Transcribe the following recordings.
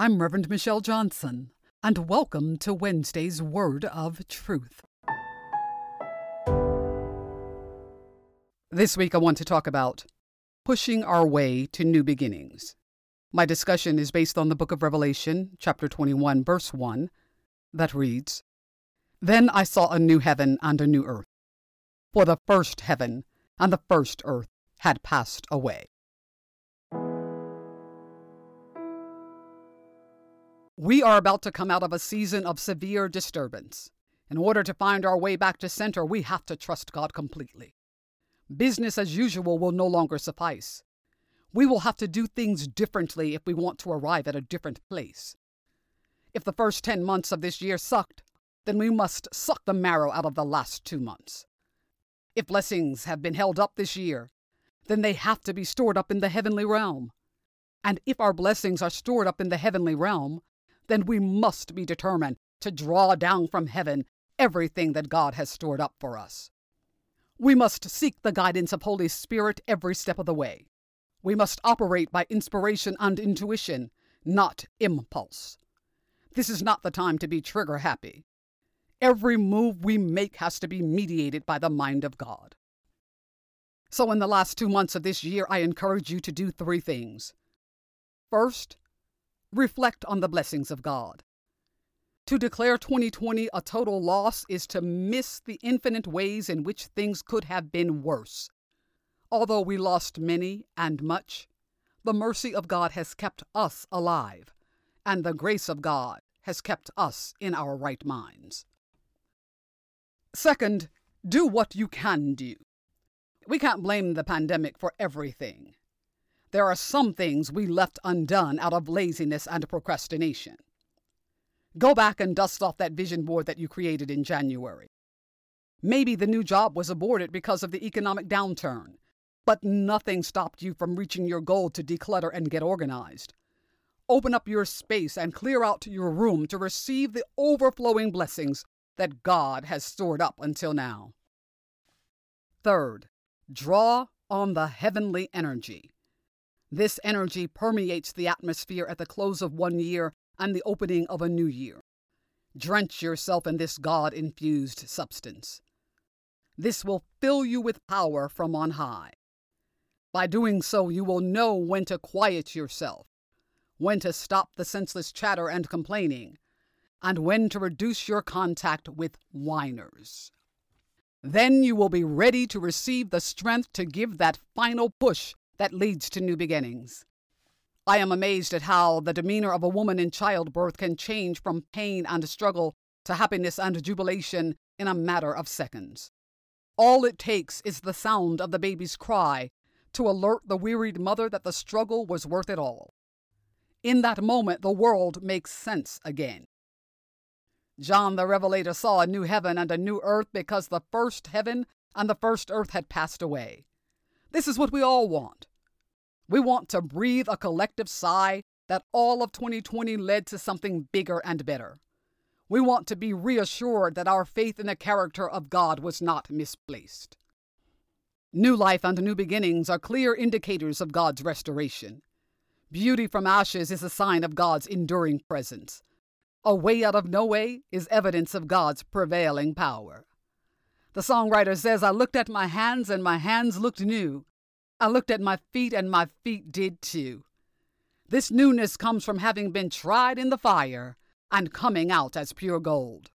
I'm Reverend Michelle Johnson, and welcome to Wednesday's Word of Truth. This week, I want to talk about pushing our way to new beginnings. My discussion is based on the book of Revelation, chapter 21, verse 1, that reads Then I saw a new heaven and a new earth, for the first heaven and the first earth had passed away. We are about to come out of a season of severe disturbance. In order to find our way back to center, we have to trust God completely. Business as usual will no longer suffice. We will have to do things differently if we want to arrive at a different place. If the first 10 months of this year sucked, then we must suck the marrow out of the last two months. If blessings have been held up this year, then they have to be stored up in the heavenly realm. And if our blessings are stored up in the heavenly realm, then we must be determined to draw down from heaven everything that God has stored up for us. We must seek the guidance of Holy Spirit every step of the way. We must operate by inspiration and intuition, not impulse. This is not the time to be trigger happy. Every move we make has to be mediated by the mind of God. So, in the last two months of this year, I encourage you to do three things. First, reflect on the blessings of God. To declare 2020 a total loss is to miss the infinite ways in which things could have been worse. Although we lost many and much, the mercy of God has kept us alive, and the grace of God has kept us in our right minds. Second, do what you can do. We can't blame the pandemic for everything there are some things we left undone out of laziness and procrastination. Go back and dust off that vision board that you created in January. Maybe the new job was aborted because of the economic downturn, but nothing stopped you from reaching your goal to declutter and get organized. Open up your space and clear out your room to receive the overflowing blessings that God has stored up until now. Third, draw on the heavenly energy. This energy permeates the atmosphere at the close of one year and the opening of a new year. Drench yourself in this God infused substance. This will fill you with power from on high. By doing so, you will know when to quiet yourself, when to stop the senseless chatter and complaining, and when to reduce your contact with whiners. Then you will be ready to receive the strength to give that final push that leads to new beginnings. I am amazed at how the demeanor of a woman in childbirth can change from pain and struggle to happiness and jubilation in a matter of seconds. All it takes is the sound of the baby's cry to alert the wearied mother that the struggle was worth it all. In that moment, the world makes sense again. John the Revelator saw a new heaven and a new earth because the first heaven and the first earth had passed away. This is what we all want. We want to breathe a collective sigh that all of 2020 led to something bigger and better. We want to be reassured that our faith in the character of God was not misplaced. New life and new beginnings are clear indicators of God's restoration. Beauty from ashes is a sign of God's enduring presence. A way out of no way is evidence of God's prevailing power. The songwriter says, I looked at my hands and my hands looked new. I looked at my feet and my feet did too. This newness comes from having been tried in the fire and coming out as pure gold.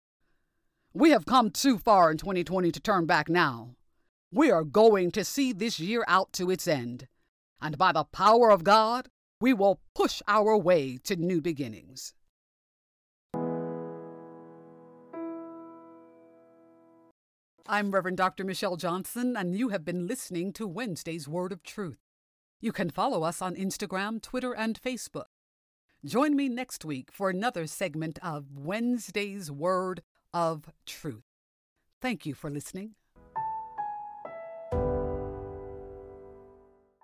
We have come too far in 2020 to turn back now. We are going to see this year out to its end. And by the power of God, we will push our way to new beginnings. I'm Reverend Dr. Michelle Johnson, and you have been listening to Wednesday's Word of Truth. You can follow us on Instagram, Twitter, and Facebook. Join me next week for another segment of Wednesday's Word of Truth. Thank you for listening.